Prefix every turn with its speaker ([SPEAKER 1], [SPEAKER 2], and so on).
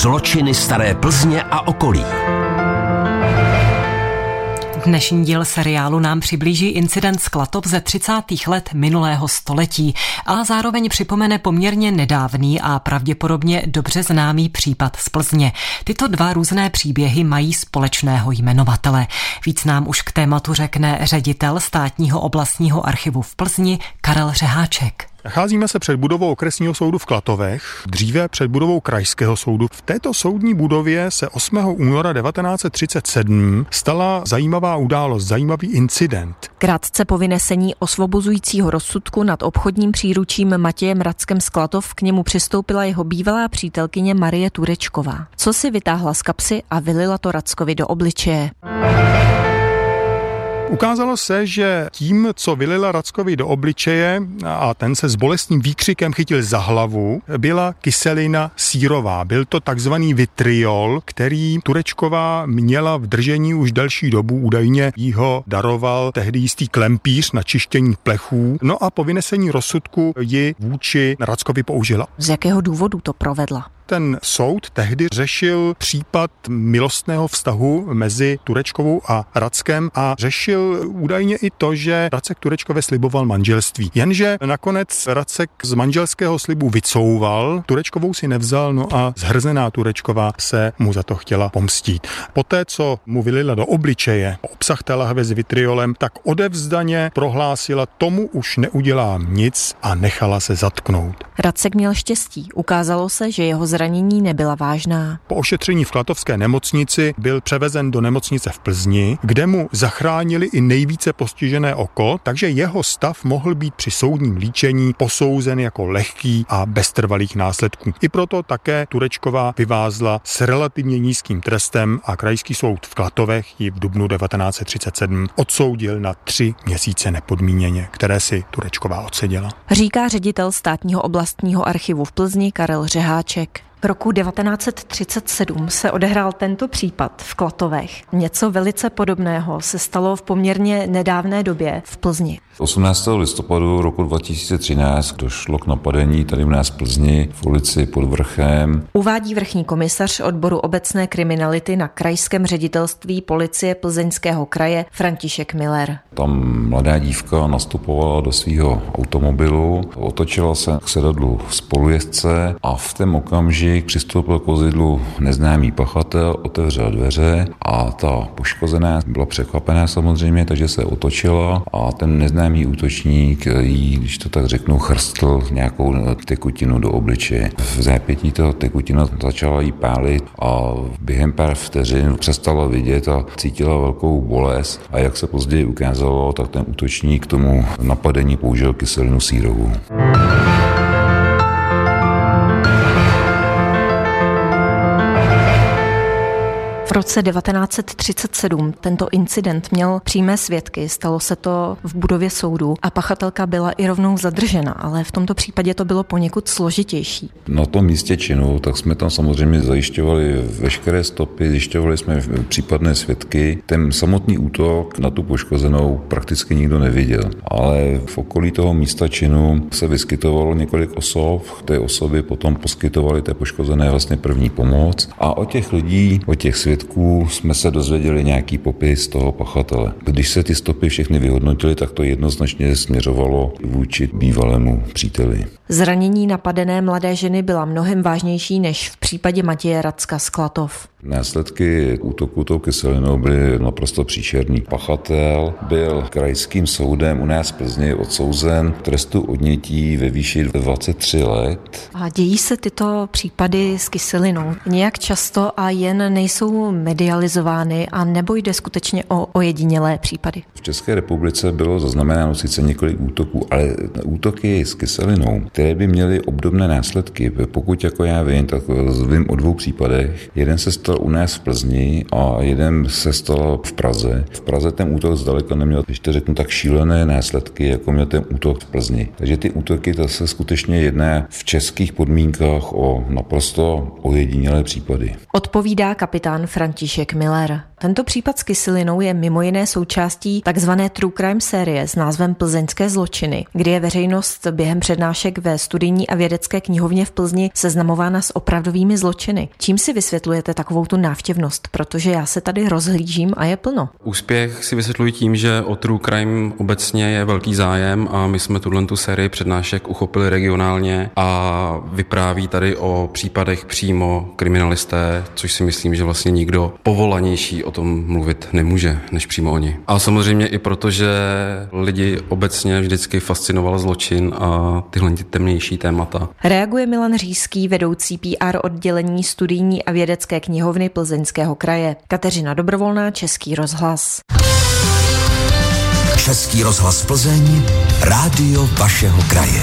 [SPEAKER 1] Zločiny staré Plzně a okolí.
[SPEAKER 2] Dnešní díl seriálu nám přiblíží incident z Klatov ze 30. let minulého století a zároveň připomene poměrně nedávný a pravděpodobně dobře známý případ z Plzně. Tyto dva různé příběhy mají společného jmenovatele. Víc nám už k tématu řekne ředitel státního oblastního archivu v Plzni Karel Řeháček.
[SPEAKER 3] Nacházíme se před budovou okresního soudu v Klatovech, dříve před budovou krajského soudu. V této soudní budově se 8. února 1937 stala zajímavá událost, zajímavý incident.
[SPEAKER 2] Krátce po vynesení osvobozujícího rozsudku nad obchodním příručím Matějem Radskem Sklatov k němu přistoupila jeho bývalá přítelkyně Marie Turečková. Co si vytáhla z kapsy a vylila to Rackovi do obličeje.
[SPEAKER 3] Ukázalo se, že tím, co vylila Rackovi do obličeje a ten se s bolestným výkřikem chytil za hlavu, byla kyselina sírová. Byl to takzvaný vitriol, který Turečková měla v držení už delší dobu. Údajně jí ho daroval tehdy jistý klempíř na čištění plechů. No a po vynesení rozsudku ji vůči Rackovi použila.
[SPEAKER 2] Z jakého důvodu to provedla?
[SPEAKER 3] Ten soud tehdy řešil případ milostného vztahu mezi Turečkovou a Rackem a řešil údajně i to, že Racek Turečkové sliboval manželství. Jenže nakonec Racek z manželského slibu vycouval, Turečkovou si nevzal, no a zhrzená Turečková se mu za to chtěla pomstít. Poté, co mu vylila do obličeje obsah té lahve s vitriolem, tak odevzdaně prohlásila, tomu už neudělám nic a nechala se zatknout.
[SPEAKER 2] Racek měl štěstí. Ukázalo se, že jeho zranění nebyla vážná.
[SPEAKER 3] Po ošetření v Klatovské nemocnici byl převezen do nemocnice v Plzni, kde mu zachránili i nejvíce postižené oko, takže jeho stav mohl být při soudním líčení posouzen jako lehký a bez trvalých následků. I proto také Turečková vyvázla s relativně nízkým trestem a krajský soud v Klatovech ji v dubnu 1937 odsoudil na tři měsíce nepodmíněně, které si Turečková odseděla.
[SPEAKER 2] Říká ředitel státního oblastního archivu v Plzni Karel Řeháček. V roku 1937 se odehrál tento případ v Klatovech. Něco velice podobného se stalo v poměrně nedávné době v Plzni.
[SPEAKER 4] 18. listopadu roku 2013 došlo k napadení tady v nás v Plzni v ulici pod vrchem.
[SPEAKER 2] Uvádí vrchní komisař odboru obecné kriminality na krajském ředitelství policie plzeňského kraje František Miller.
[SPEAKER 4] Tam mladá dívka nastupovala do svého automobilu, otočila se k sedadlu spolujezdce a v ten okamžik přistoupil k vozidlu neznámý pachatel, otevřel dveře a ta poškozená byla překvapená samozřejmě, takže se otočila a ten neznámý neznámý útočník jí, když to tak řeknu, chrstl nějakou tekutinu do obličeje. V zápětí toho tekutina začala jí pálit a během pár vteřin přestala vidět a cítila velkou bolest a jak se později ukázalo, tak ten útočník k tomu napadení použil kyselinu sírovou.
[SPEAKER 2] V roce 1937 tento incident měl přímé svědky, stalo se to v budově soudu a pachatelka byla i rovnou zadržena, ale v tomto případě to bylo poněkud složitější.
[SPEAKER 4] Na tom místě činu, tak jsme tam samozřejmě zajišťovali veškeré stopy, zjišťovali jsme případné svědky. Ten samotný útok na tu poškozenou prakticky nikdo neviděl, ale v okolí toho místa činu se vyskytovalo několik osob, ty osoby potom poskytovaly té poškozené vlastně první pomoc a o těch lidí, o těch svědků svědků jsme se dozvěděli nějaký popis toho pachatele. Když se ty stopy všechny vyhodnotily, tak to jednoznačně směřovalo vůči bývalému příteli.
[SPEAKER 2] Zranění napadené mladé ženy byla mnohem vážnější než v případě Matěje Racka Sklatov.
[SPEAKER 4] Následky útoku tou kyselinou byly naprosto příšerný. Pachatel byl krajským soudem u nás v Plzni odsouzen k trestu odnětí ve výši 23 let.
[SPEAKER 2] A dějí se tyto případy s kyselinou nějak často a jen nejsou medializovány a nebo jde skutečně o ojedinělé případy?
[SPEAKER 4] V České republice bylo zaznamenáno sice několik útoků, ale útoky s kyselinou, které by měly obdobné následky, pokud jako já vím, tak vím o dvou případech. Jeden se stal u nás v Plzni a jeden se stal v Praze. V Praze ten útok zdaleka neměl, když to řeknu, tak šílené následky, jako měl ten útok v Plzni. Takže ty útoky, to se skutečně jedná v českých podmínkách o naprosto ojedinělé případy.
[SPEAKER 2] Odpovídá kapitán František Miller. Tento případ s kyselinou je mimo jiné součástí takzvané True Crime série s názvem Plzeňské zločiny, kdy je veřejnost během přednášek ve studijní a vědecké knihovně v Plzni seznamována s opravdovými zločiny. Čím si vysvětlujete takovou tu návštěvnost? Protože já se tady rozhlížím a je plno.
[SPEAKER 5] Úspěch si vysvětluji tím, že o True Crime obecně je velký zájem a my jsme tuhle tu sérii přednášek uchopili regionálně a vypráví tady o případech přímo kriminalisté, což si myslím, že vlastně nikdo povolanější o tom mluvit nemůže, než přímo oni. A samozřejmě i proto, že lidi obecně vždycky fascinoval zločin a tyhle temnější témata.
[SPEAKER 2] Reaguje Milan Říský, vedoucí PR oddělení studijní a vědecké knihovny Plzeňského kraje. Kateřina Dobrovolná, Český rozhlas.
[SPEAKER 1] Český rozhlas Plzeň, rádio vašeho kraje.